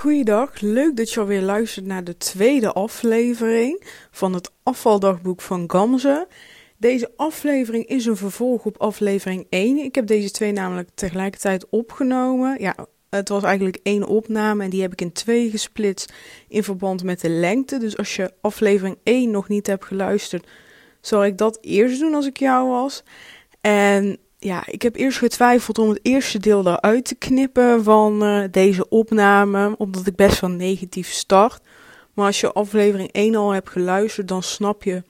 Goeiedag, leuk dat je alweer luistert naar de tweede aflevering van het afvaldagboek van Gamze. Deze aflevering is een vervolg op aflevering 1. Ik heb deze twee namelijk tegelijkertijd opgenomen. Ja, het was eigenlijk één opname en die heb ik in twee gesplitst in verband met de lengte. Dus als je aflevering 1 nog niet hebt geluisterd, zal ik dat eerst doen als ik jou was. En ja, ik heb eerst getwijfeld om het eerste deel eruit te knippen van uh, deze opname, omdat ik best wel negatief start. Maar als je aflevering 1 al hebt geluisterd, dan snap je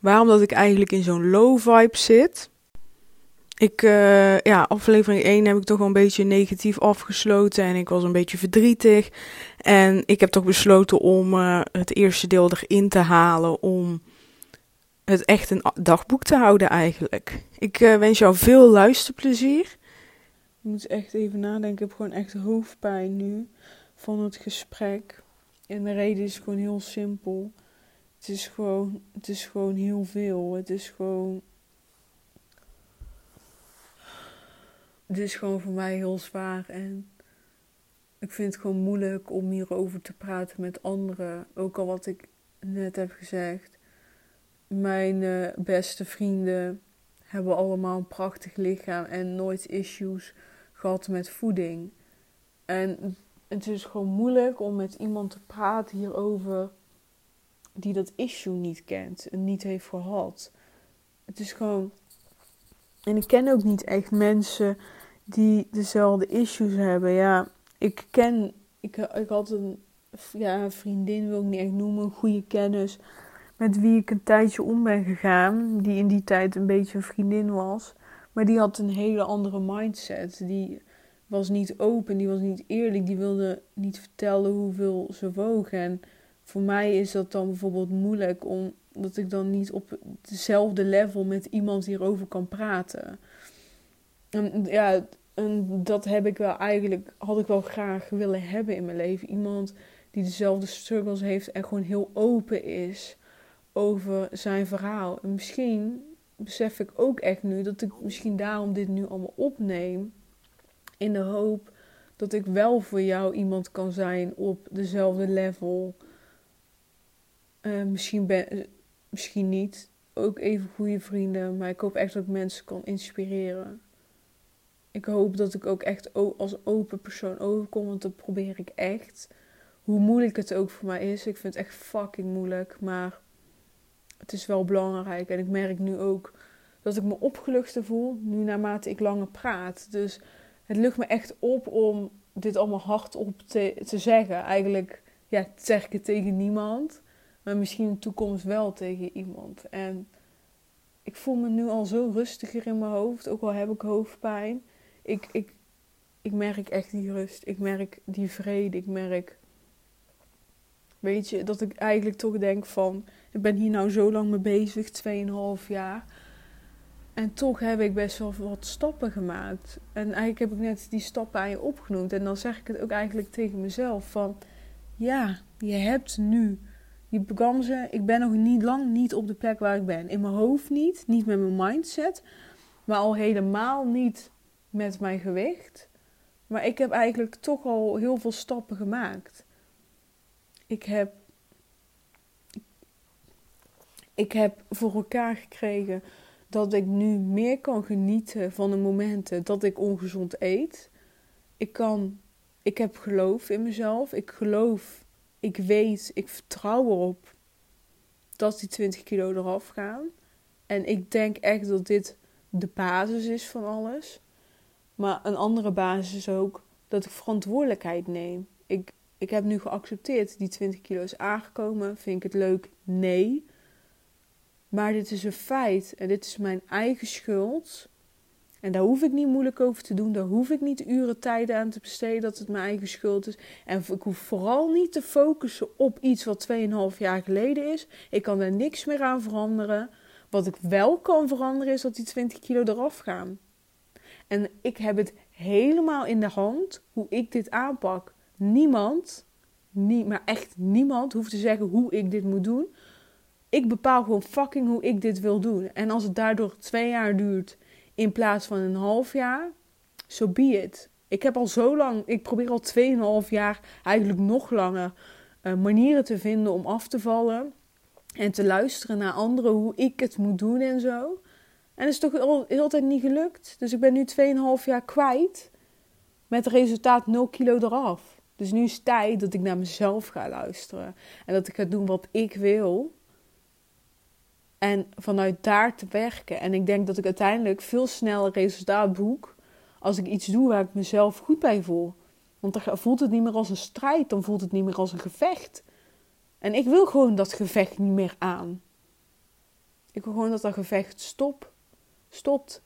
waarom dat ik eigenlijk in zo'n low vibe zit. Ik, uh, ja, aflevering 1 heb ik toch wel een beetje negatief afgesloten en ik was een beetje verdrietig. En ik heb toch besloten om uh, het eerste deel erin te halen om het echt een dagboek te houden eigenlijk. Ik uh, wens jou veel luisterplezier. Ik moet echt even nadenken. Ik heb gewoon echt hoofdpijn nu van het gesprek. En de reden is gewoon heel simpel. Het is gewoon, het is gewoon heel veel. Het is gewoon. Het is gewoon voor mij heel zwaar. En ik vind het gewoon moeilijk om hierover te praten met anderen. Ook al wat ik net heb gezegd mijn uh, beste vrienden hebben allemaal een prachtig lichaam en nooit issues gehad met voeding. En het is gewoon moeilijk om met iemand te praten hierover die dat issue niet kent en niet heeft gehad. Het is gewoon. En ik ken ook niet echt mensen die dezelfde issues hebben. Ja, ik ken. Ik, ik had een ja, vriendin, wil ik niet echt noemen, een goede kennis met wie ik een tijdje om ben gegaan, die in die tijd een beetje een vriendin was, maar die had een hele andere mindset. Die was niet open, die was niet eerlijk, die wilde niet vertellen hoeveel ze woog. En voor mij is dat dan bijvoorbeeld moeilijk, omdat ik dan niet op dezelfde level met iemand hierover kan praten. En ja, en dat heb ik wel eigenlijk, had ik wel graag willen hebben in mijn leven. Iemand die dezelfde struggles heeft en gewoon heel open is over zijn verhaal. En misschien besef ik ook echt nu dat ik misschien daarom dit nu allemaal opneem. In de hoop dat ik wel voor jou iemand kan zijn op dezelfde level. Uh, misschien, ben, misschien niet. Ook even goede vrienden. Maar ik hoop echt dat ik mensen kan inspireren. Ik hoop dat ik ook echt als open persoon overkom. Want dat probeer ik echt. Hoe moeilijk het ook voor mij is. Ik vind het echt fucking moeilijk. Maar het is wel belangrijk. En ik merk nu ook dat ik me opgeluchter voel, nu naarmate ik langer praat. Dus het lukt me echt op om dit allemaal hardop te, te zeggen. Eigenlijk ja, zeg ik het tegen niemand, maar misschien in de toekomst wel tegen iemand. En ik voel me nu al zo rustiger in mijn hoofd, ook al heb ik hoofdpijn. Ik, ik, ik merk echt die rust, ik merk die vrede, ik merk, weet je, dat ik eigenlijk toch denk van ik ben hier nou zo lang mee bezig, 2,5 jaar. En toch heb ik best wel wat stappen gemaakt. En eigenlijk heb ik net die stappen aan je opgenoemd. En dan zeg ik het ook eigenlijk tegen mezelf van... Ja, je hebt nu die ze. Ik ben nog niet lang niet op de plek waar ik ben. In mijn hoofd niet, niet met mijn mindset. Maar al helemaal niet met mijn gewicht. Maar ik heb eigenlijk toch al heel veel stappen gemaakt. Ik heb ik heb voor elkaar gekregen dat ik nu meer kan genieten van de momenten dat ik ongezond eet. Ik kan, ik heb geloof in mezelf. Ik geloof, ik weet, ik vertrouw erop dat die 20 kilo eraf gaan. En ik denk echt dat dit de basis is van alles. Maar een andere basis is ook dat ik verantwoordelijkheid neem. Ik, ik heb nu geaccepteerd, die 20 kilo is aangekomen. Vind ik het leuk? Nee. Maar dit is een feit en dit is mijn eigen schuld. En daar hoef ik niet moeilijk over te doen. Daar hoef ik niet uren tijd aan te besteden dat het mijn eigen schuld is. En ik hoef vooral niet te focussen op iets wat 2,5 jaar geleden is. Ik kan er niks meer aan veranderen. Wat ik wel kan veranderen is dat die 20 kilo eraf gaan. En ik heb het helemaal in de hand hoe ik dit aanpak. Niemand, maar echt niemand, hoeft te zeggen hoe ik dit moet doen. Ik bepaal gewoon fucking hoe ik dit wil doen. En als het daardoor twee jaar duurt in plaats van een half jaar, zo so be it. Ik heb al zo lang, ik probeer al 2,5 jaar, eigenlijk nog langer, uh, manieren te vinden om af te vallen. En te luisteren naar anderen, hoe ik het moet doen en zo. En het is toch al heel tijd niet gelukt. Dus ik ben nu 2,5 jaar kwijt. Met resultaat 0 kilo eraf. Dus nu is het tijd dat ik naar mezelf ga luisteren. En dat ik ga doen wat ik wil. En vanuit daar te werken. En ik denk dat ik uiteindelijk veel sneller resultaat boek. Als ik iets doe waar ik mezelf goed bij voel. Want dan voelt het niet meer als een strijd. Dan voelt het niet meer als een gevecht. En ik wil gewoon dat gevecht niet meer aan. Ik wil gewoon dat dat gevecht stop, stopt.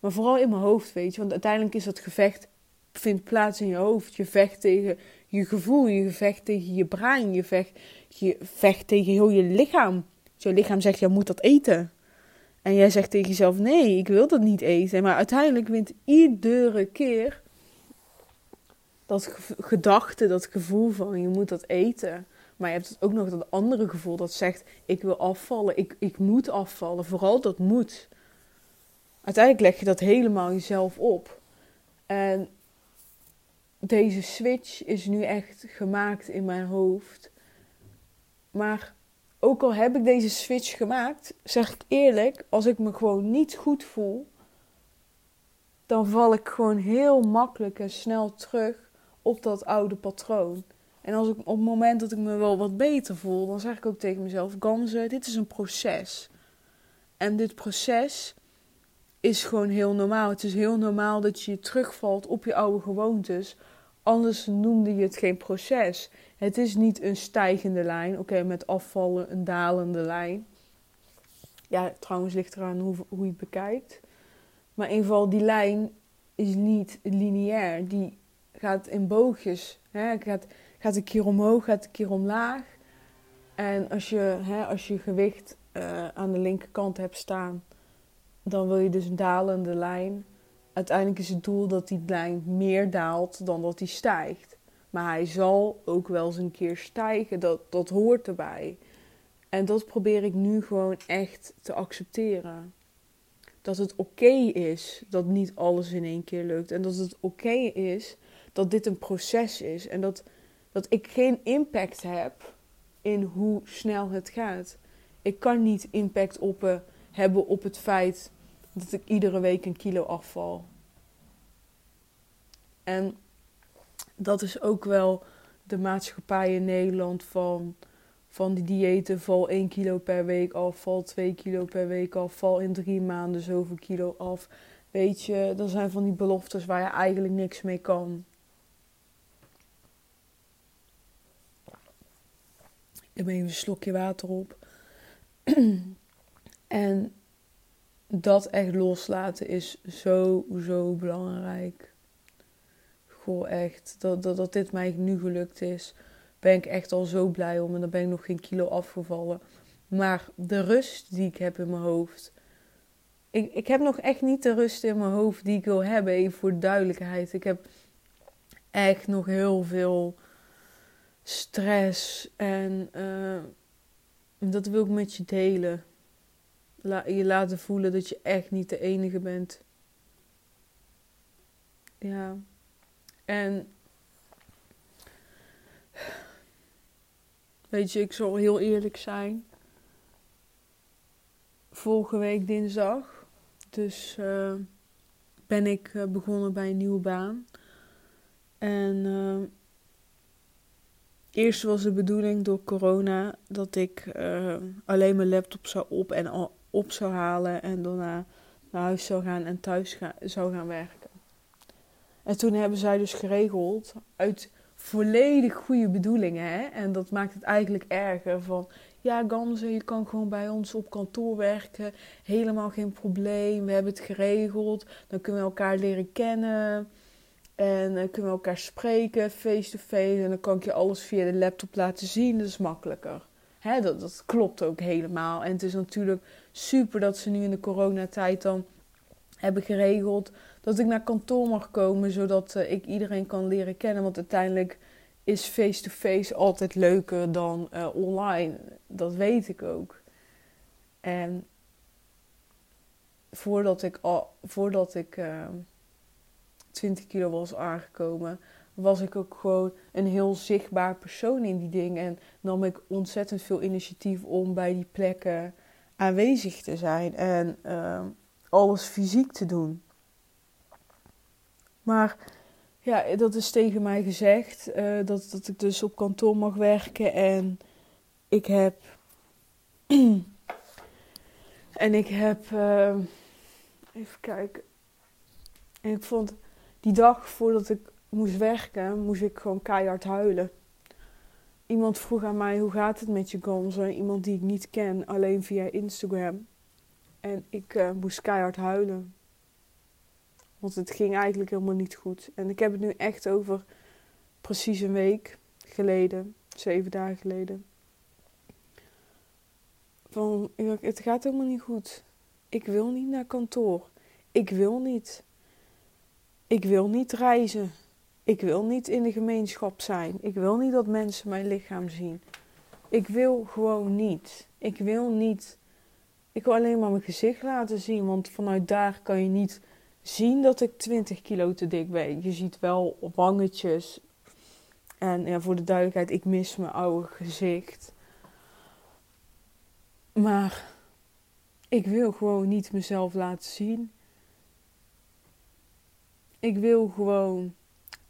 Maar vooral in mijn hoofd, weet je. Want uiteindelijk is dat gevecht vindt plaats in je hoofd. Je vecht tegen je gevoel, je vecht tegen je brein, je vecht, je vecht tegen heel je lichaam. Je lichaam zegt, jij moet dat eten. En jij zegt tegen jezelf, nee, ik wil dat niet eten. Maar uiteindelijk wint iedere keer dat gedachte, dat gevoel van, je moet dat eten. Maar je hebt ook nog dat andere gevoel dat zegt: ik wil afvallen, ik, ik moet afvallen. Vooral dat moet. Uiteindelijk leg je dat helemaal jezelf op. En deze switch is nu echt gemaakt in mijn hoofd. Maar ook al heb ik deze switch gemaakt, zeg ik eerlijk, als ik me gewoon niet goed voel, dan val ik gewoon heel makkelijk en snel terug op dat oude patroon. En als ik, op het moment dat ik me wel wat beter voel, dan zeg ik ook tegen mezelf: Gamze, dit is een proces. En dit proces is gewoon heel normaal. Het is heel normaal dat je terugvalt op je oude gewoontes. Anders noemde je het geen proces. Het is niet een stijgende lijn. Oké, met afvallen een dalende lijn. Ja, trouwens ligt eraan hoe, hoe je het bekijkt. Maar in ieder geval, die lijn is niet lineair. Die gaat in boogjes. Hè? Gaat, gaat een keer omhoog, gaat een keer omlaag. En als je, hè, als je gewicht uh, aan de linkerkant hebt staan, dan wil je dus een dalende lijn. Uiteindelijk is het doel dat die lijn meer daalt dan dat die stijgt. Maar hij zal ook wel eens een keer stijgen. Dat, dat hoort erbij. En dat probeer ik nu gewoon echt te accepteren. Dat het oké is dat niet alles in één keer lukt. En dat het oké is dat dit een proces is. En dat dat ik geen impact heb in hoe snel het gaat. Ik kan niet impact op, uh, hebben op het feit dat ik iedere week een kilo afval. En dat is ook wel de maatschappij in Nederland van, van die diëten. Val 1 kilo per week af, val 2 kilo per week af, val in drie maanden zoveel kilo af. Weet je, dat zijn van die beloftes waar je eigenlijk niks mee kan. Ik neem even een slokje water op. en dat echt loslaten is zo, zo belangrijk. Goh, echt. Dat, dat, dat dit mij nu gelukt is, ben ik echt al zo blij om. En dan ben ik nog geen kilo afgevallen. Maar de rust die ik heb in mijn hoofd. Ik, ik heb nog echt niet de rust in mijn hoofd die ik wil hebben, even voor duidelijkheid. Ik heb echt nog heel veel stress. En uh, dat wil ik met je delen. Je laten voelen dat je echt niet de enige bent. Ja. En. Weet je, ik zal heel eerlijk zijn. Vorige week dinsdag. Dus uh, ben ik uh, begonnen bij een nieuwe baan. En uh, Eerst was de bedoeling door corona dat ik alleen mijn laptop zou op en op zou halen en daarna naar huis zou gaan en thuis zou gaan werken. En toen hebben zij dus geregeld uit volledig goede bedoelingen. Hè? En dat maakt het eigenlijk erger. Van ja, Gamze, je kan gewoon bij ons op kantoor werken. Helemaal geen probleem. We hebben het geregeld. Dan kunnen we elkaar leren kennen. En dan kunnen we elkaar spreken, face-to-face. En dan kan ik je alles via de laptop laten zien. Dat is makkelijker. Hè, dat, klopt ook helemaal. En het is natuurlijk super dat ze nu in de coronatijd dan hebben geregeld dat ik naar kantoor mag komen, zodat uh, ik iedereen kan leren kennen. Want uiteindelijk is face-to-face altijd leuker dan uh, online. Dat weet ik ook. En voordat ik, voordat ik uh, 20 kilo was aangekomen, was ik ook gewoon een heel zichtbaar persoon in die dingen. En nam ik ontzettend veel initiatief om bij die plekken aanwezig te zijn en uh, alles fysiek te doen. Maar ja, dat is tegen mij gezegd uh, dat, dat ik dus op kantoor mag werken en ik heb. en ik heb. Uh, even kijken. En ik vond die dag voordat ik moest werken, moest ik gewoon keihard huilen. Iemand vroeg aan mij: hoe gaat het met je Gonzo? Iemand die ik niet ken, alleen via Instagram. En ik uh, moest keihard huilen. Want het ging eigenlijk helemaal niet goed. En ik heb het nu echt over precies een week geleden, zeven dagen geleden. Van, het gaat helemaal niet goed. Ik wil niet naar kantoor. Ik wil niet. Ik wil niet reizen. Ik wil niet in de gemeenschap zijn. Ik wil niet dat mensen mijn lichaam zien. Ik wil gewoon niet. Ik wil niet. Ik wil alleen maar mijn gezicht laten zien, want vanuit daar kan je niet zien dat ik 20 kilo te dik ben. Je ziet wel wangetjes. En ja, voor de duidelijkheid, ik mis mijn oude gezicht. Maar ik wil gewoon niet mezelf laten zien. Ik wil gewoon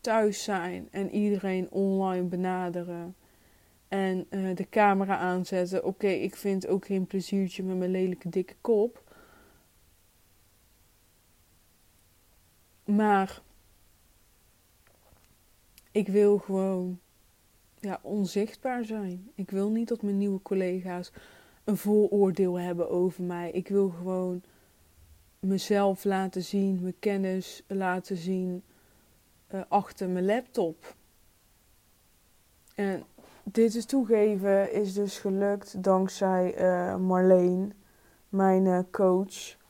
thuis zijn en iedereen online benaderen. En uh, de camera aanzetten. Oké, ik vind ook geen pleziertje met mijn lelijke dikke kop. Maar ik wil gewoon ja, onzichtbaar zijn. Ik wil niet dat mijn nieuwe collega's een vooroordeel hebben over mij. Ik wil gewoon mezelf laten zien, mijn kennis laten zien uh, achter mijn laptop. En dit is toegeven is dus gelukt dankzij uh, Marleen, mijn uh, coach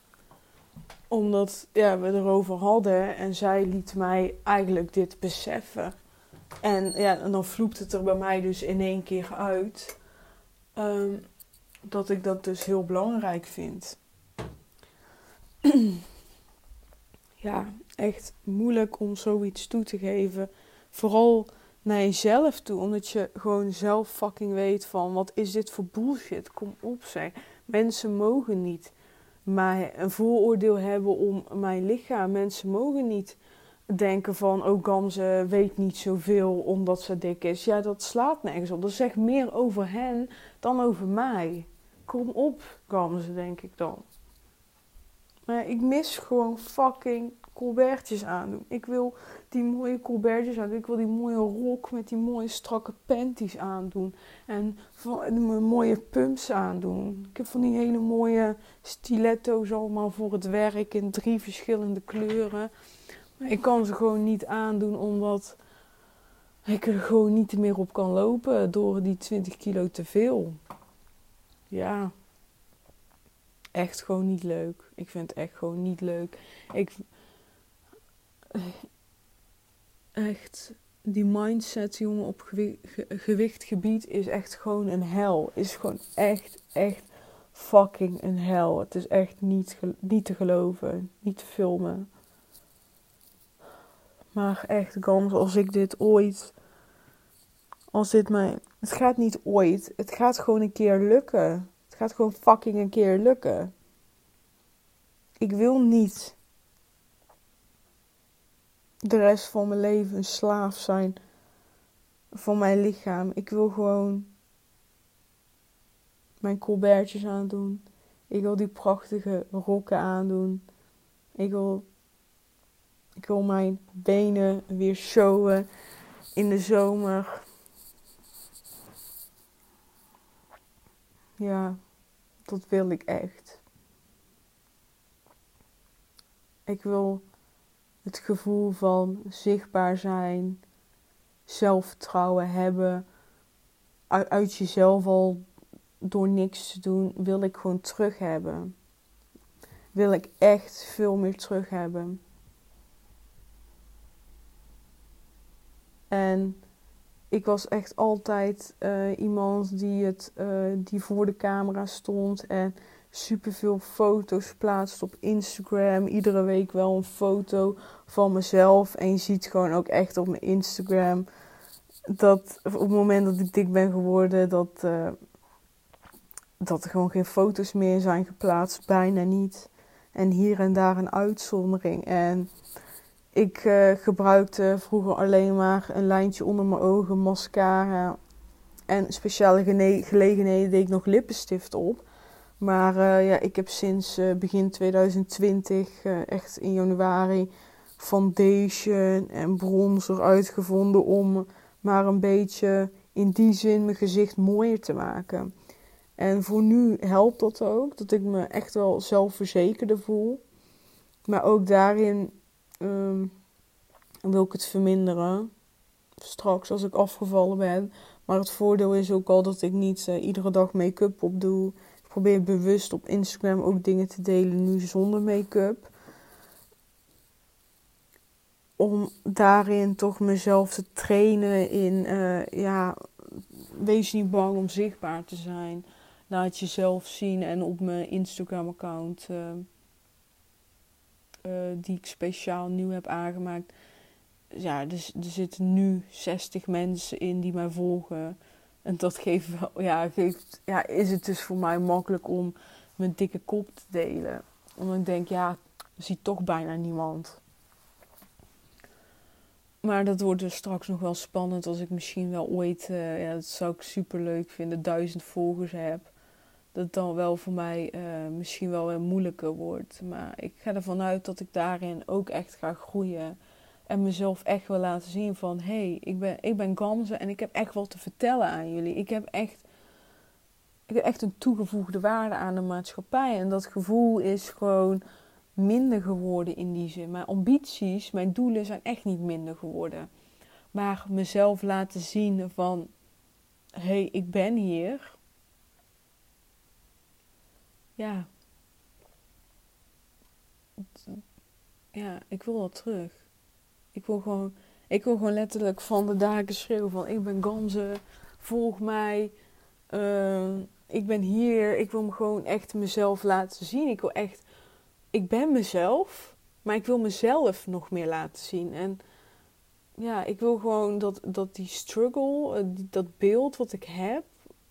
omdat ja, we erover hadden en zij liet mij eigenlijk dit beseffen. En ja, en dan vloept het er bij mij dus in één keer uit. Um, dat ik dat dus heel belangrijk vind. ja, echt moeilijk om zoiets toe te geven. Vooral naar jezelf toe. Omdat je gewoon zelf fucking weet van... Wat is dit voor bullshit? Kom op zeg. Mensen mogen niet mij een vooroordeel hebben om mijn lichaam. Mensen mogen niet denken van, oh Gamze weet niet zoveel omdat ze dik is. Ja, dat slaat nergens op. Dat zegt meer over hen dan over mij. Kom op, Gamze, denk ik dan. Maar ik mis gewoon fucking colbertjes aandoen. Ik wil die mooie colbertjes aandoen. Ik wil die mooie rok met die mooie strakke panties aandoen. En van, mooie pumps aandoen. Ik heb van die hele mooie stiletto's allemaal voor het werk in drie verschillende kleuren. Maar ik kan ze gewoon niet aandoen omdat ik er gewoon niet meer op kan lopen door die 20 kilo te veel. Ja echt gewoon niet leuk. Ik vind het echt gewoon niet leuk. Ik. Echt. Die mindset, jongen, op gewichtgebied is echt gewoon een hel. Is gewoon echt, echt fucking een hel. Het is echt niet, niet te geloven. Niet te filmen. Maar echt, Gans, als ik dit ooit. Als dit mij. Het gaat niet ooit. Het gaat gewoon een keer lukken gaat gewoon fucking een keer lukken. Ik wil niet de rest van mijn leven een slaaf zijn van mijn lichaam. Ik wil gewoon mijn colbertjes aandoen. Ik wil die prachtige rokken aandoen. Ik wil, ik wil mijn benen weer showen in de zomer. Ja dat wil ik echt. Ik wil het gevoel van zichtbaar zijn, zelfvertrouwen hebben, uit, jezelf al door niks te doen, wil ik gewoon terug hebben. Wil ik echt veel meer terug hebben. En ik was echt altijd uh, iemand die, het, uh, die voor de camera stond en superveel foto's geplaatst op Instagram. Iedere week wel een foto van mezelf. En je ziet gewoon ook echt op mijn Instagram dat op het moment dat ik dik ben geworden, dat, uh, dat er gewoon geen foto's meer zijn geplaatst. Bijna niet. En hier en daar een uitzondering. En ik uh, gebruikte vroeger alleen maar een lijntje onder mijn ogen, mascara. En speciale gelegenheden deed ik nog lippenstift op. Maar uh, ja, ik heb sinds uh, begin 2020, echt in januari, foundation en bronzer uitgevonden om maar een beetje in die zin mijn gezicht mooier te maken. En voor nu helpt dat ook, dat ik me echt wel zelfverzekerder voel. Maar ook daarin um, wil ik het verminderen. Straks als ik afgevallen ben. Maar het voordeel is ook al dat ik niet iedere dag make-up op doe. Probeer bewust op Instagram ook dingen te delen nu zonder make-up. Om daarin toch mezelf te trainen in, uh, ja, wees niet bang om zichtbaar te zijn. Laat jezelf zien en op mijn Instagram-account, uh, die ik speciaal nieuw heb aangemaakt, ja, er zitten nu 60 mensen in die mij volgen. En dat geeft ja, geeft, ja, is het dus voor mij makkelijk om mijn dikke kop te delen. Omdat ik denk, ja, er ziet toch bijna niemand. Maar dat wordt dus straks nog wel spannend als ik misschien wel ooit, uh, ja, dat zou ik super leuk vinden, duizend volgers heb. Dat dan wel voor mij uh, misschien wel weer moeilijker wordt. Maar ik ga ervan uit dat ik daarin ook echt ga groeien. En mezelf echt wil laten zien van... Hé, hey, ik, ben, ik ben Gamze en ik heb echt wat te vertellen aan jullie. Ik heb echt... Ik heb echt een toegevoegde waarde aan de maatschappij. En dat gevoel is gewoon minder geworden in die zin. Mijn ambities, mijn doelen zijn echt niet minder geworden. Maar mezelf laten zien van... Hé, hey, ik ben hier. Ja. Ja, ik wil dat terug. Ik wil gewoon, ik wil gewoon letterlijk van de daken schreeuwen van ik ben Gamze, volg mij. Uh, ik ben hier. Ik wil me gewoon echt mezelf laten zien. Ik wil echt, ik ben mezelf, maar ik wil mezelf nog meer laten zien. En ja, ik wil gewoon dat, dat die struggle, eh, dat beeld wat ik heb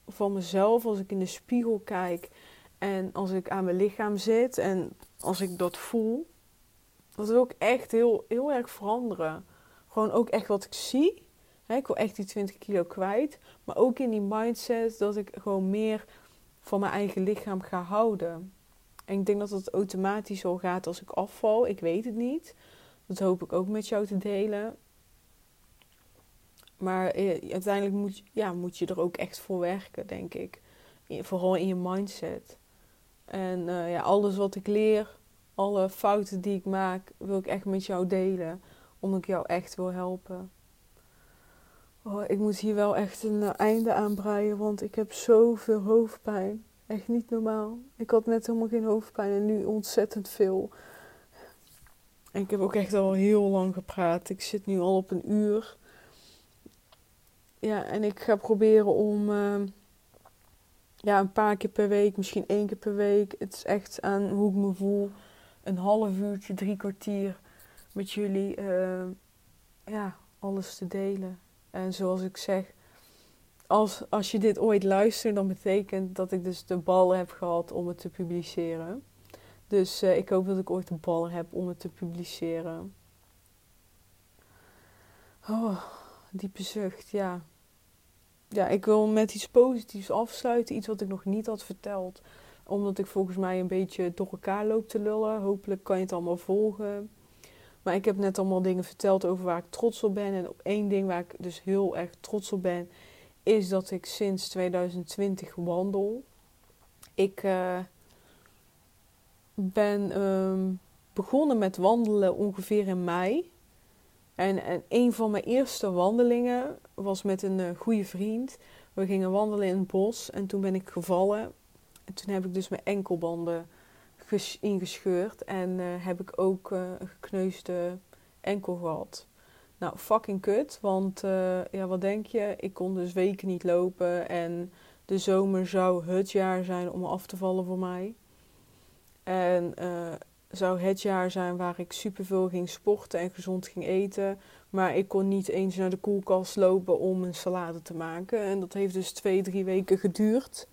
van mezelf als ik in de spiegel kijk en als ik aan mijn lichaam zit en als ik dat voel, dat wil ik echt heel, heel erg veranderen. Gewoon ook echt wat ik zie. ik wil echt die 20 kilo kwijt. Maar ook in die mindset dat ik gewoon meer van mijn eigen lichaam ga houden. En ik denk dat het automatisch zo gaat als ik afval. Ik weet het niet. Dat hoop ik ook met jou te delen. Maar eh, uiteindelijk moet, ja, moet je er ook echt voor werken, denk ik. Vooral in je mindset. En uh, ja, alles wat ik leer, alle fouten die ik maak, wil ik echt met jou delen. Omdat ik jou echt wil helpen. Oh, ik moet hier wel echt een eh, einde aan breien, want ik heb zoveel hoofdpijn. Echt niet normaal. Ik had net helemaal geen hoofdpijn en nu ontzettend veel. En ik heb ook echt al heel lang gepraat. Ik zit nu al op een uur. Ja, en ik ga proberen om uh, ja, een paar keer per week, misschien één keer per week. Het is echt aan hoe ik me voel een half uurtje, drie kwartier met jullie uh, ja, alles te delen. En zoals ik zeg, als, als je dit ooit luistert, dan betekent dat ik dus de bal heb gehad om het te publiceren. Dus uh, ik hoop dat ik ooit de bal heb om het te publiceren. Oh, diepe zucht, ja. Ja, ik wil met iets positiefs afsluiten. Iets wat ik nog niet had verteld omdat ik volgens mij een beetje door elkaar loop te lullen. Hopelijk kan je het allemaal volgen. Maar ik heb net allemaal dingen verteld over waar ik trots op ben. En op één ding waar ik dus heel erg trots op ben, is dat ik sinds 2020 wandel. Ik uh, ben um, begonnen met wandelen ongeveer in mei. En, en een van mijn eerste wandelingen was met een uh, goede vriend. We gingen wandelen in het bos en toen ben ik gevallen. En toen heb ik dus mijn enkelbanden ingescheurd. En uh, heb ik ook uh, een gekneusde enkel gehad. Nou, fucking kut. Want uh, ja, wat denk je? Ik kon dus weken niet lopen. En de zomer zou het jaar zijn om af te vallen voor mij. En zou het jaar zijn waar ik superveel ging sporten en gezond ging eten. Maar ik kon niet eens naar de koelkast lopen om een salade te maken. En dat heeft dus twee, drie weken geduurd.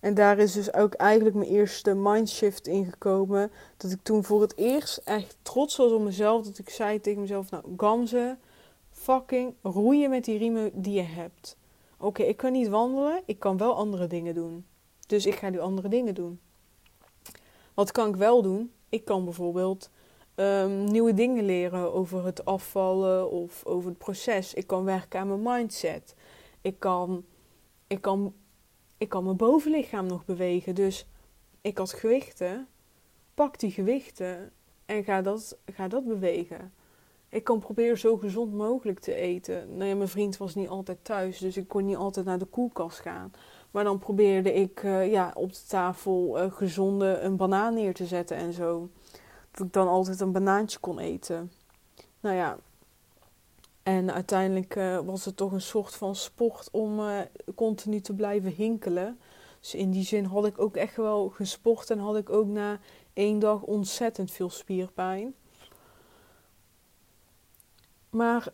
En daar is dus ook eigenlijk mijn eerste mindshift ingekomen. Dat ik toen voor het eerst echt trots was op mezelf. Dat ik zei tegen mezelf, nou Gamze, fucking roeien met die riemen die je hebt. Oké, ik kan niet wandelen, ik kan wel andere dingen doen. Dus ik ga nu andere dingen doen. Wat kan ik wel doen? Ik kan bijvoorbeeld um, nieuwe dingen leren over het afvallen of over het proces. Ik kan werken aan mijn mindset. Ik kan, ik kan, ik kan mijn bovenlichaam nog bewegen. Dus ik had gewichten. Pak die gewichten en ga dat, ga dat bewegen. Ik kan proberen zo gezond mogelijk te eten. Nou ja, mijn vriend was niet altijd thuis, dus ik kon niet altijd naar de koelkast gaan. Maar dan probeerde ik uh, ja, op de tafel uh, gezonde een banaan neer te zetten en zo. Dat ik dan altijd een banaantje kon eten. Nou ja, en uiteindelijk uh, was het toch een soort van sport om continu te blijven hinkelen. Dus in die zin had ik ook echt wel gesport en had ik ook na één dag ontzettend veel spierpijn. Maar,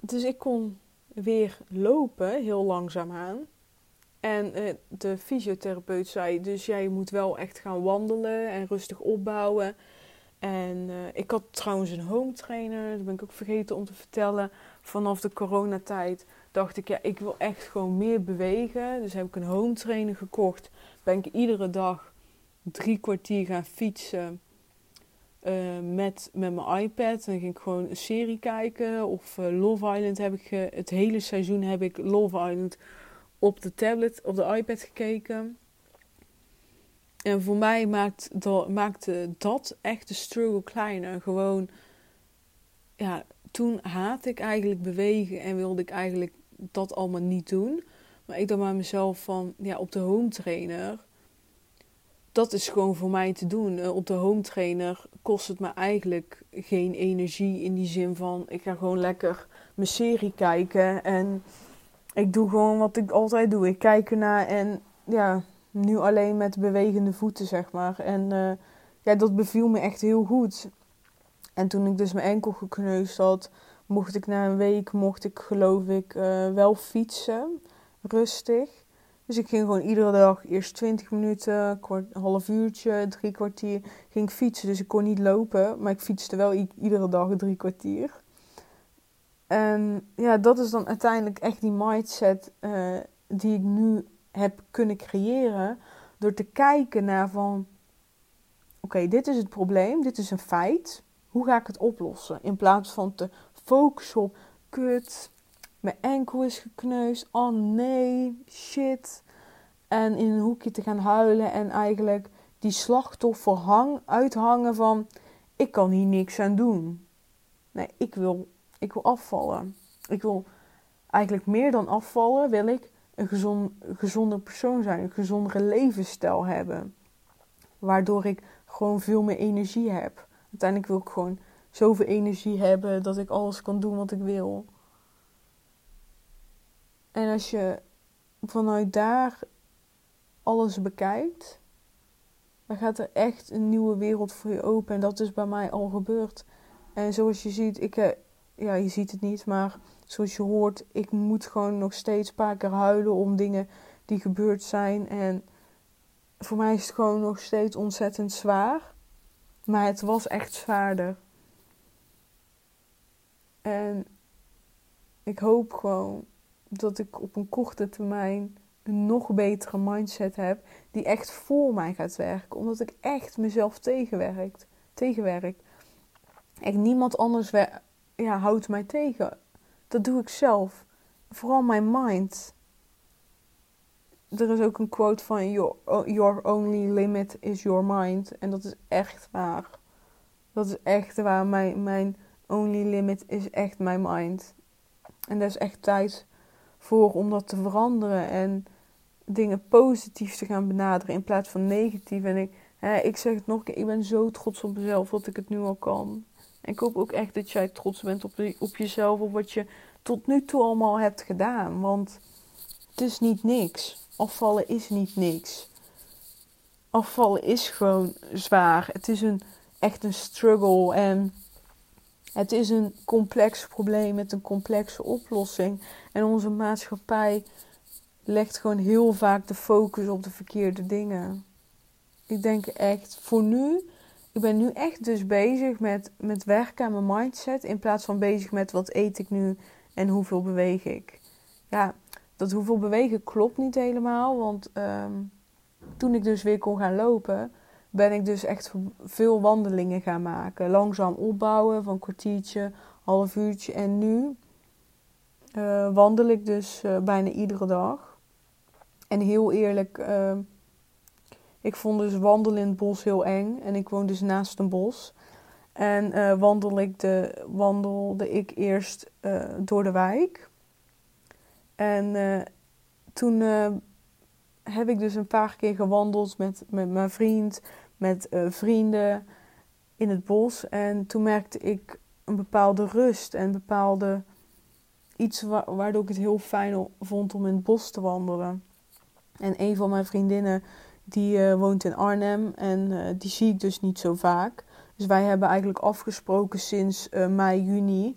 dus ik kon weer lopen, heel langzaamaan. En uh, de fysiotherapeut zei, dus jij moet wel echt gaan wandelen en rustig opbouwen. En uh, ik had trouwens een home trainer, dat ben ik ook vergeten om te vertellen. Vanaf de coronatijd dacht ik, ja, ik wil echt gewoon meer bewegen. Dus heb ik een home trainer gekocht. Ben ik iedere dag drie kwartier gaan fietsen uh, met, met mijn iPad. Dan ging ik gewoon een serie kijken. Of uh, Love Island heb ik, het hele seizoen heb ik Love Island op de tablet, op de iPad gekeken. En voor mij maakt dat, maakte dat echt de struggle kleiner. Gewoon, ja, toen haatte ik eigenlijk bewegen en wilde ik eigenlijk dat allemaal niet doen. Maar ik dacht bij mezelf van, ja, op de home trainer, dat is gewoon voor mij te doen. Eh, op de home trainer kost het me eigenlijk geen energie in die zin van, ik ga gewoon lekker mijn serie kijken en ik doe gewoon wat ik altijd doe. Ik kijk ernaar en ja, nu alleen met bewegende voeten, zeg maar. En uh, ja, dat beviel me echt heel goed. En toen ik dus mijn enkel gekneusd had, mocht ik na een week, mocht ik geloof ik uh, wel fietsen, rustig. Dus ik ging gewoon iedere dag eerst 20 minuten, een half uurtje, drie kwartier, ging fietsen. Dus ik kon niet lopen, maar ik fietste wel iedere dag drie kwartier. En ja, dat is dan uiteindelijk echt die mindset uh, die ik nu heb kunnen creëren. Door te kijken naar van, oké, dit is het probleem, dit is een feit. Hoe ga ik het oplossen? In plaats van te focussen op, kut, mijn enkel is gekneusd. Oh nee, shit. En in een hoekje te gaan huilen en eigenlijk die slachtoffer hang, uithangen van, ik kan hier niks aan doen. Nee, ik wil ik wil afvallen. Ik wil eigenlijk meer dan afvallen, wil ik een gezond, gezonder persoon zijn, een gezondere levensstijl hebben. Waardoor ik gewoon veel meer energie heb. Uiteindelijk wil ik gewoon zoveel energie hebben dat ik alles kan doen wat ik wil. En als je vanuit daar alles bekijkt, dan gaat er echt een nieuwe wereld voor je open. En dat is bij mij al gebeurd. En zoals je ziet, ik, eh, ja, je ziet het niet, maar zoals je hoort, ik moet gewoon nog steeds een paar keer huilen om dingen die gebeurd zijn. En voor mij is het gewoon nog steeds ontzettend zwaar. Maar het was echt zwaarder. En ik hoop gewoon dat ik op een korte termijn een nog betere mindset heb die echt voor mij gaat werken. Omdat ik echt mezelf tegenwerkt, tegenwerk. Echt niemand anders ja, houdt mij tegen. Dat doe ik zelf. Vooral mijn mind. Er is ook een quote van your, your only limit is your mind. En dat is echt waar. Dat is echt waar. Mijn, mijn only limit is echt mijn mind. En daar is echt tijd voor om dat te veranderen. En dingen positief te gaan benaderen in plaats van negatief. En ik, hè, ik zeg het nog een keer, ik ben zo trots op mezelf dat ik het nu al kan. En ik hoop ook echt dat jij trots bent op, op jezelf, op wat je tot nu toe allemaal hebt gedaan. Want het is niet niks. Afvallen is niet niks. afvallen is gewoon zwaar. Het is een, echt een struggle en het is een complex probleem met een complexe oplossing. En onze maatschappij legt gewoon heel vaak de focus op de verkeerde dingen. Ik denk echt, voor nu, ik ben nu echt dus bezig met, met werken aan mijn mindset. In plaats van bezig met wat eet ik nu en hoeveel beweeg ik. Ja, dat hoeveel bewegen klopt niet helemaal. Want ehm, toen ik dus weer kon gaan lopen, ben ik dus echt veel wandelingen gaan maken. Langzaam opbouwen van kwartiertje, half uurtje. En nu uh, wandel ik dus uh, bijna iedere dag. En heel eerlijk, uh, ik vond dus wandelen in het bos heel eng. En ik woon dus naast een bos. En uh, wandel ik de, wandelde ik eerst door de wijk. En toen heb ik dus een paar keer gewandeld met, met mijn vriend, met vrienden in het bos. En toen merkte ik een bepaalde rust en bepaalde iets waardoor ik het heel fijn vond om in het bos te wandelen. En een van mijn vriendinnen die uh, woont in Arnhem en uh, die zie ik dus niet zo vaak. Dus wij hebben eigenlijk afgesproken sinds mei, juni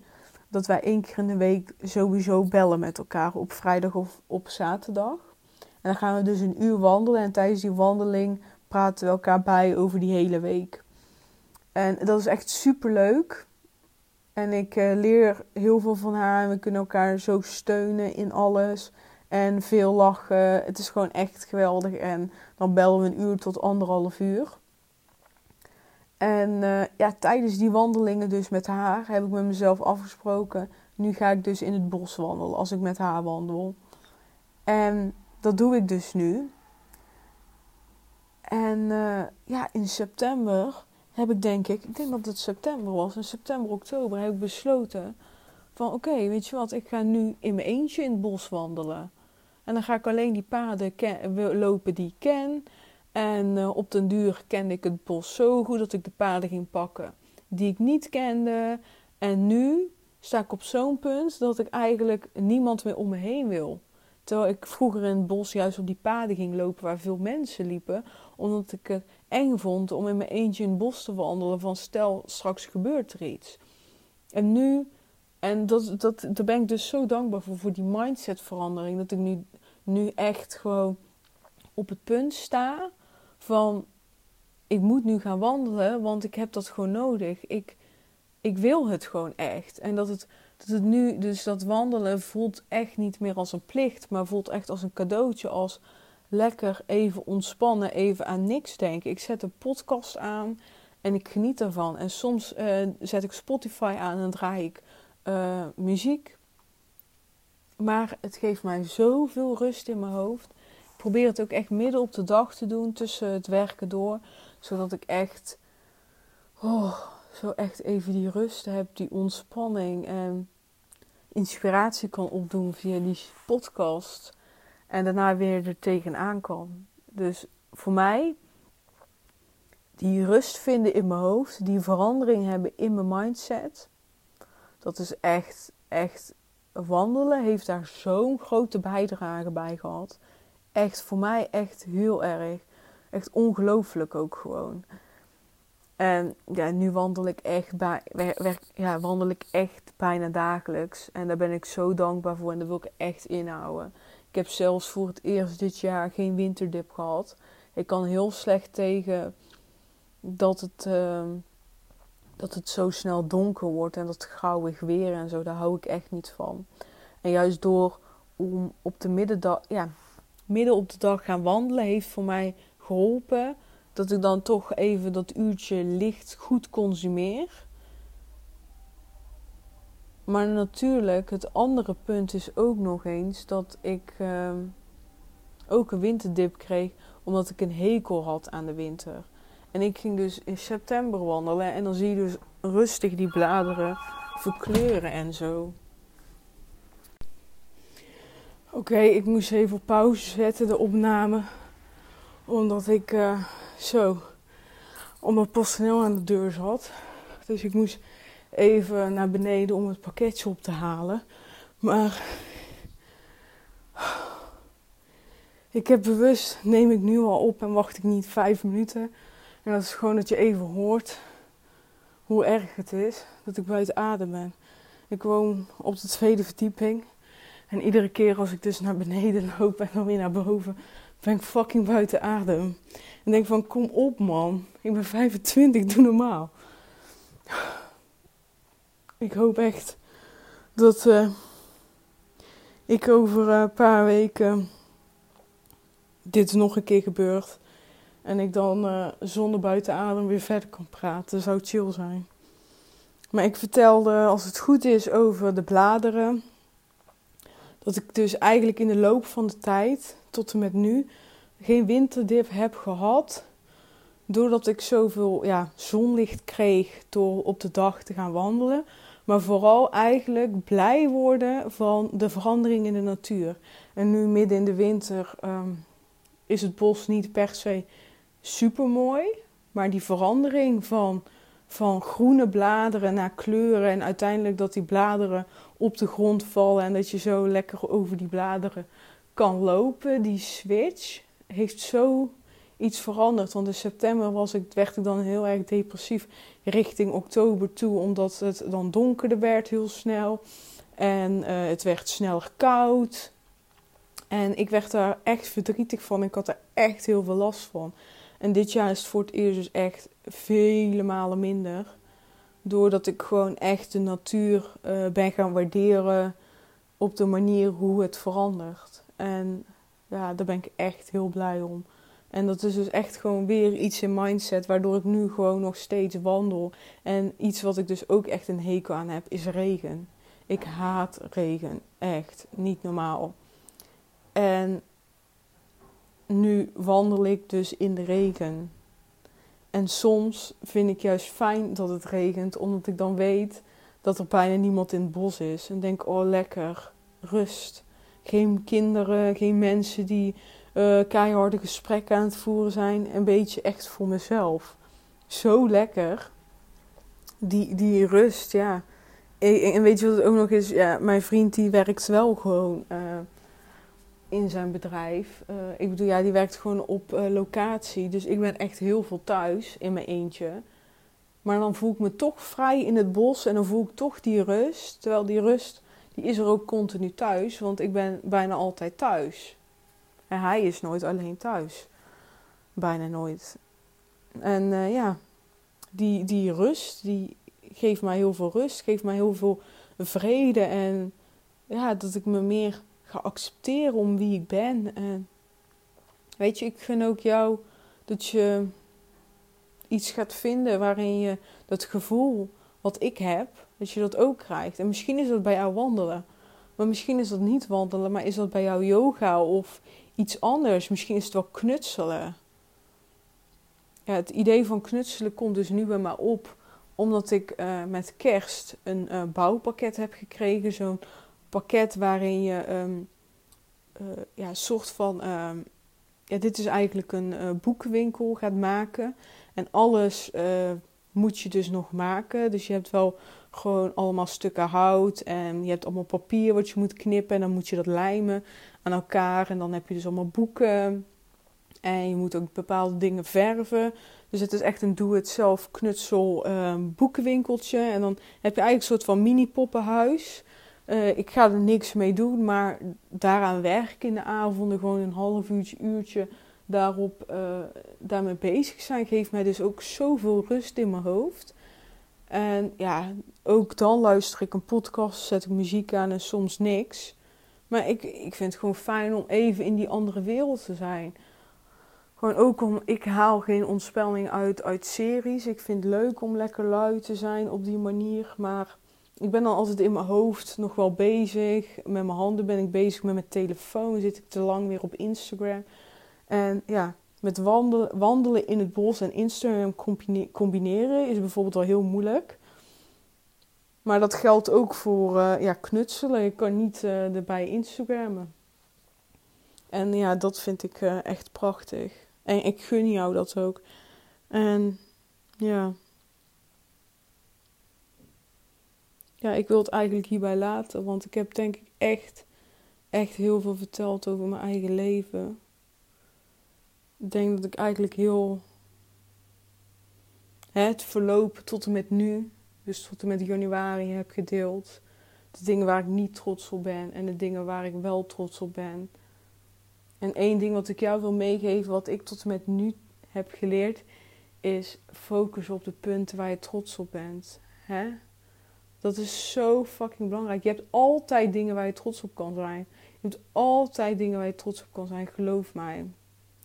dat wij één keer in de week sowieso bellen met elkaar op vrijdag of op zaterdag. En dan gaan we dus een uur wandelen. En tijdens die wandeling praten we elkaar bij over die hele week. En dat is echt super leuk. En ik uh, leer heel veel van haar. En we kunnen elkaar zo steunen in alles. En veel lachen. Het is gewoon echt geweldig. En dan bellen we een uur tot anderhalf uur. En uh, ja, tijdens die wandelingen dus met haar heb ik met mezelf afgesproken. Nu ga ik dus in het bos wandelen als ik met haar wandel. En dat doe ik dus nu. En uh, ja, in september heb ik denk ik, ik denk dat het september was, in september, oktober heb ik besloten van oké, weet je wat, ik ga nu in mijn eentje in het bos wandelen. En dan ga ik alleen die paden lopen die ik ken. En uh, op den duur kende ik het bos zo goed dat ik de paden ging pakken die ik niet kende. En nu sta ik op zo'n punt dat ik eigenlijk niemand meer om me heen wil. Terwijl ik vroeger in het bos juist op die paden ging lopen waar veel mensen liepen. Omdat ik het eng vond om in mijn eentje in het bos te wandelen. Van stel, straks gebeurt er iets. En nu, en dat, dat, daar ben ik dus zo dankbaar voor, voor die mindsetverandering. Dat ik nu, nu echt gewoon op het punt sta van... Ik moet nu gaan wandelen, want ik heb dat gewoon nodig. Ik, ik wil het gewoon echt. En dat het dat het nu, dus dat wandelen voelt echt niet meer als een plicht, maar voelt echt als een cadeautje. Als lekker even ontspannen, even aan niks denken. Ik zet een podcast aan en ik geniet ervan. En soms uh, zet ik Spotify aan en draai ik uh, muziek. Maar het geeft mij zoveel rust in mijn hoofd. Ik probeer het ook echt midden op de dag te doen, tussen het werken door. Zodat ik echt. Oh, zo echt even die rust heb, die ontspanning en inspiratie kan opdoen via die podcast. En daarna weer er tegenaan kan. Dus voor mij, die rust vinden in mijn hoofd, die verandering hebben in mijn mindset. Dat is echt, echt, wandelen heeft daar zo'n grote bijdrage bij gehad. Echt, voor mij echt heel erg. Echt ongelooflijk ook gewoon. En ja, nu wandel ik echt, ja, wandel ik echt bijna dagelijks. En daar ben ik zo dankbaar voor en daar wil ik echt inhouden. Ik heb zelfs voor het eerst dit jaar geen winterdip gehad. Ik kan heel slecht tegen dat het, uh, dat het zo snel donker wordt en dat grauwig weer en zo. Daar hou ik echt niet van. En juist door om op de middendag, ja, midden op de dag gaan wandelen heeft voor mij geholpen dat ik dan toch even dat uurtje licht goed consumeer. Maar natuurlijk, het andere punt is ook nog eens dat ik uh, ook een winterdip kreeg omdat ik een hekel had aan de winter. En ik ging dus in september wandelen en dan zie je dus rustig die bladeren verkleuren en zo. Oké, ik moest even pauze zetten de opname. Omdat ik uh, zo, omdat personeel aan de deur zat. Dus ik moest even naar beneden om het pakketje op te halen. Maar ik heb bewust, neem ik nu al op en wacht ik niet vijf minuten. En dat is gewoon dat je even hoort hoe erg het is dat ik buiten adem ben. Ik woon op de tweede verdieping. En iedere keer als ik dus naar beneden loop en dan weer naar boven, ben ik fucking buiten adem. En denk van, kom op man. Ik ben 25, doe normaal. Ik hoop echt dat uh, ik over een paar weken dit nog een keer gebeurt. En ik dan uh, zonder buiten adem weer verder kan praten. Zou chill zijn. Maar ik vertelde, als het goed is, over de bladeren. Dat ik dus eigenlijk in de loop van de tijd, tot en met nu, geen winterdip heb gehad. Doordat ik zoveel ja, zonlicht kreeg door op de dag te gaan wandelen. Maar vooral eigenlijk blij worden van de verandering in de natuur. En nu midden in de winter ehm, is het bos niet per se super mooi. Maar die verandering van, van groene bladeren naar kleuren. En uiteindelijk dat die bladeren op de grond vallen. En dat je zo lekker over die bladeren kan lopen. Die switch heeft zo iets veranderd. Want in september was ik, werd ik dan heel erg depressief richting oktober toe. Omdat het dan donkerder werd heel snel. En uh, het werd sneller koud. En ik werd daar echt verdrietig van. Ik had er echt heel veel last van. En dit jaar is het voor het eerst dus echt vele malen minder. Doordat ik gewoon echt de natuur uh, ben gaan waarderen op de manier hoe het verandert. En ja, daar ben ik echt heel blij om. En dat is dus echt gewoon weer iets in mindset, waardoor ik nu gewoon nog steeds wandel. En iets wat ik dus ook echt een hekel aan heb, is regen. Ik haat regen. Echt. Niet normaal. En nu wandel ik dus in de regen. En soms vind ik juist fijn dat het regent, omdat ik dan weet dat er bijna niemand in het bos is. En denk, oh lekker, rust. Geen kinderen, geen mensen die uh, keiharde gesprekken aan het voeren zijn. Een beetje echt voor mezelf. Zo lekker. Die, die rust, ja. En, weet je wat het ook nog is? Ja, mijn vriend die werkt wel gewoon uh, in zijn bedrijf. Uh, ik bedoel, ja, die werkt gewoon op locatie. Dus ik ben echt heel veel thuis in mijn eentje. Maar dan voel ik me toch vrij in het bos en dan voel ik toch die rust. Terwijl die rust, die is er ook continu thuis, want ik ben bijna altijd thuis. En hij is nooit alleen thuis. Bijna nooit. En uh, ja, die, die rust, die geeft mij heel veel rust, geeft mij heel veel vrede. En ja, dat ik me meer ga accepteren om wie ik ben. En weet je, ik gun ook jou dat je iets gaat vinden waarin je dat gevoel wat ik heb, dat je dat ook krijgt. En misschien is dat bij jou wandelen. Maar misschien is dat niet wandelen, maar is dat bij jou yoga of iets anders. Misschien is het wel knutselen. Ja, het idee van knutselen komt dus nu bij mij op. Omdat ik uh, met kerst een uh, bouwpakket heb gekregen. Zo'n pakket waarin je um, uh, ja, soort van. Um, ja, dit is eigenlijk een boekenwinkel gaat maken. En alles moet je dus nog maken. Dus je hebt wel gewoon allemaal stukken hout. En je hebt allemaal papier wat je moet knippen. En dan moet je dat lijmen aan elkaar. En dan heb je dus allemaal boeken. En je moet ook bepaalde dingen verven. Dus het is echt een doe-het-zelf knutsel ehm, boekenwinkeltje. En dan heb je eigenlijk een soort van mini-poppenhuis. Uh, ik ga er niks mee doen, maar daaraan werken in de avonden. Gewoon een half uurtje, uurtje daarop uh, daarmee bezig zijn. Geeft mij dus ook zoveel rust in mijn hoofd. En ja, ook dan luister ik een podcast, zet ik muziek aan en soms niks. Maar ik, ik vind het gewoon fijn om even in die andere wereld te zijn. Gewoon ook om, ik haal geen ontspanning uit uit series. Ik vind het leuk om lekker lui te zijn op die manier. Maar ik ben dan altijd in mijn hoofd nog wel bezig. Met mijn handen ben ik bezig met mijn telefoon. Zit ik te lang weer op Instagram. En ja, met wandelen, wandelen in het bos en Instagram combineren is bijvoorbeeld al heel moeilijk. Maar dat geldt ook voor uh, ja, knutselen. Je kan niet uh, erbij Instagrammen. En ja, dat vind ik uh, echt prachtig. En ik gun jou dat ook. En ja. Ja, ik wil het eigenlijk hierbij laten. Want ik heb denk ik echt, echt heel veel verteld over mijn eigen leven. Ik denk dat ik eigenlijk heel het verloop tot en met nu, dus tot en met januari, heb gedeeld. De dingen waar ik niet trots op ben en de dingen waar ik wel trots op ben. En één ding wat ik jou wil meegeven, wat ik tot en met nu heb geleerd, is focus op de punten waar je trots op bent. Hè? Dat is zo fucking belangrijk. Je hebt altijd dingen waar je trots op kan zijn. Je hebt altijd dingen waar je trots op kan zijn, geloof mij.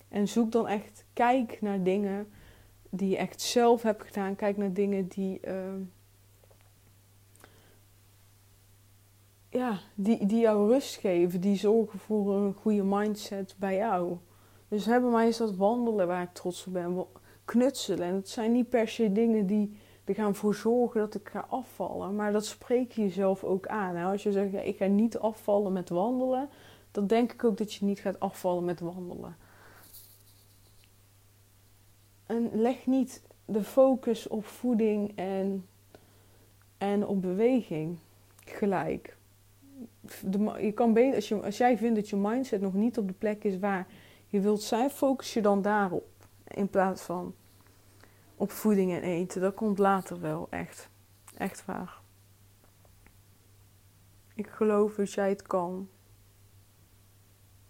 En zoek dan echt, kijk naar dingen die je echt zelf hebt gedaan. Kijk naar dingen die, uh, ja, die, die jou rust geven, die zorgen voor een goede mindset bij jou. Dus hebben mij is dat wandelen waar ik trots op ben, knutselen. En het zijn niet per se dingen die er gaan voor zorgen dat ik ga afvallen. Maar dat spreek je jezelf ook aan. Hè? Als je zegt, ik ga niet afvallen met wandelen, dan denk ik ook dat je niet gaat afvallen met wandelen. En leg niet de focus op voeding en, en op beweging gelijk. Je kan als, je, als jij vindt dat je mindset nog niet op de plek is waar je wilt zijn, focus je dan daarop. In plaats van op voeding en eten. Dat komt later wel, echt. Echt waar. Ik geloof dat jij het kan.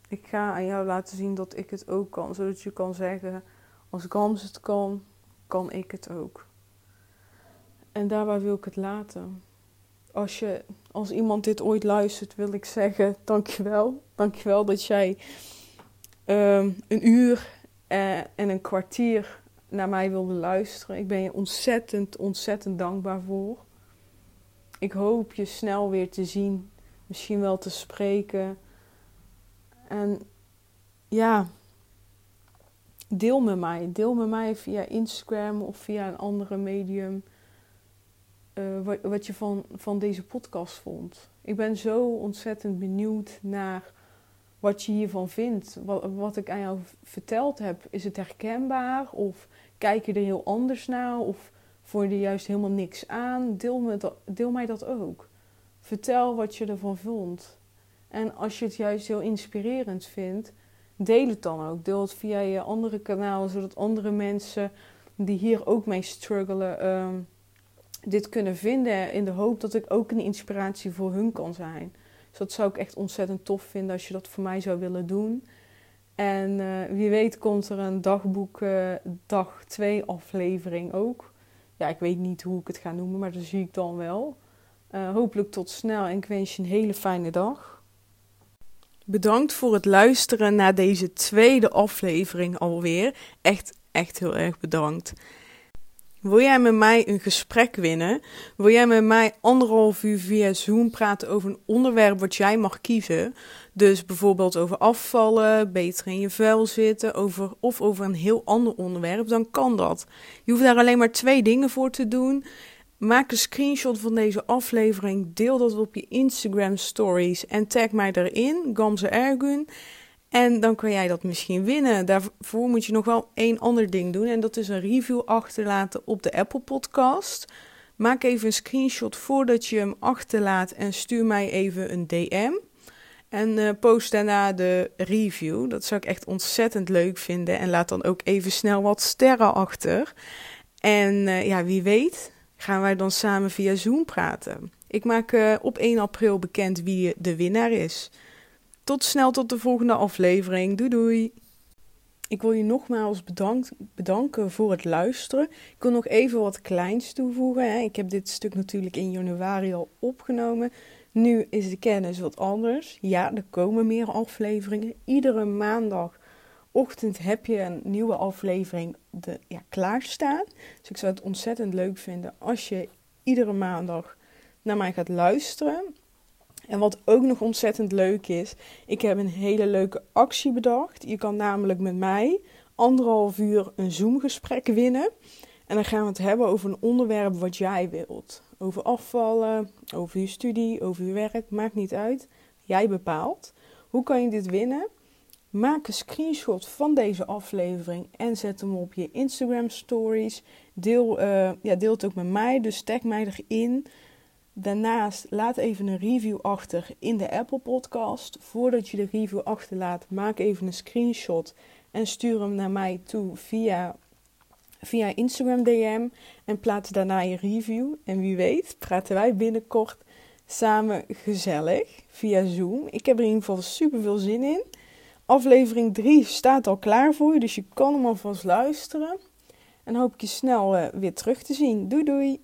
Ik ga aan jou laten zien dat ik het ook kan. Zodat je kan zeggen, als Gams het kan, kan ik het ook. En daarbij wil ik het laten. Als, je, als iemand dit ooit luistert, wil ik zeggen: dankjewel. Dankjewel dat jij uh, een uur uh, en een kwartier naar mij wilde luisteren. Ik ben je ontzettend, ontzettend dankbaar voor. Ik hoop je snel weer te zien, misschien wel te spreken. En ja, deel met mij. Deel met mij via Instagram of via een andere medium. Uh, wat, wat, je van, van deze podcast vond. Ik ben zo ontzettend benieuwd naar wat je hiervan vindt. Wat, ik aan jou verteld heb. Is het herkenbaar? Of kijk je er heel anders naar? Of vond je er juist helemaal niks aan? Deel, me dat, deel mij dat ook. Vertel wat je ervan vond. En als je het juist heel inspirerend vindt, deel het dan ook. Deel het via je andere kanalen, zodat andere mensen die hier ook mee struggelen, ehm, dit kunnen vinden. In de hoop dat ik ook een inspiratie voor hun kan zijn. Dus dat zou ik echt ontzettend tof vinden als je dat voor mij zou willen doen. En uh, wie weet komt er een dagboek uh, dag 2 aflevering ook. Ja, ik weet niet hoe ik het ga noemen, maar dat zie ik dan wel. Uh, hopelijk tot snel en ik wens je een hele fijne dag. Bedankt voor het luisteren naar deze tweede aflevering alweer. Echt, echt heel erg bedankt. Wil jij met mij een gesprek winnen? Wil jij met mij anderhalf uur via Zoom praten over een onderwerp wat jij mag kiezen? Dus bijvoorbeeld over afvallen, beter in je vel zitten, over, of over een heel ander onderwerp, dan kan dat. Je hoeft daar alleen maar twee dingen voor te doen. Maak een screenshot van deze aflevering, deel dat op je Instagram stories en tag mij erin, Gamze Ergun. En dan kan jij dat misschien winnen. Daarvoor moet je nog wel één ander ding doen. En dat is een review achterlaten op de Apple Podcast. Maak even een screenshot voordat je hem achterlaat en stuur mij even een DM. En uh, post daarna de review. Dat zou ik echt ontzettend leuk vinden. En laat dan ook even snel wat sterren achter. En uh, ja, wie weet gaan wij dan samen via Zoom praten. Ik maak uh, op 1 april bekend wie de winnaar is. Tot snel tot de volgende aflevering. Doei doei. Ik wil je nogmaals bedankt, bedanken voor het luisteren. Ik wil nog even wat kleins toevoegen. Hè. Ik heb dit stuk natuurlijk in januari al opgenomen. Nu is de kennis wat anders. Ja, er komen meer afleveringen. Iedere maandagochtend heb je een nieuwe aflevering de, ja, klaarstaan. Dus ik zou het ontzettend leuk vinden als je iedere maandag naar mij gaat luisteren. En wat ook nog ontzettend leuk is, ik heb een hele leuke actie bedacht. Je kan namelijk met mij anderhalf uur een Zoom-gesprek winnen. En dan gaan we het hebben over een onderwerp wat jij wilt. Over afvallen, over je studie, over je werk, maakt niet uit. Jij bepaalt. Hoe kan je dit winnen? Maak een screenshot van deze aflevering en zet hem op je Instagram stories. Deel, uh, ja, deel het ook met mij, dus tag mij erin. Daarnaast laat even een review achter in de Apple Podcast. Voordat je de review achterlaat, maak even een screenshot En stuur hem naar mij toe via, via Instagram DM. En plaats daarna je review. En wie weet, praten wij binnenkort samen gezellig via Zoom. Ik heb er in ieder geval super veel zin in. Aflevering 3 staat al klaar voor je, dus je kan hem alvast luisteren. En hoop ik je snel uh, weer terug te zien. Doei doei!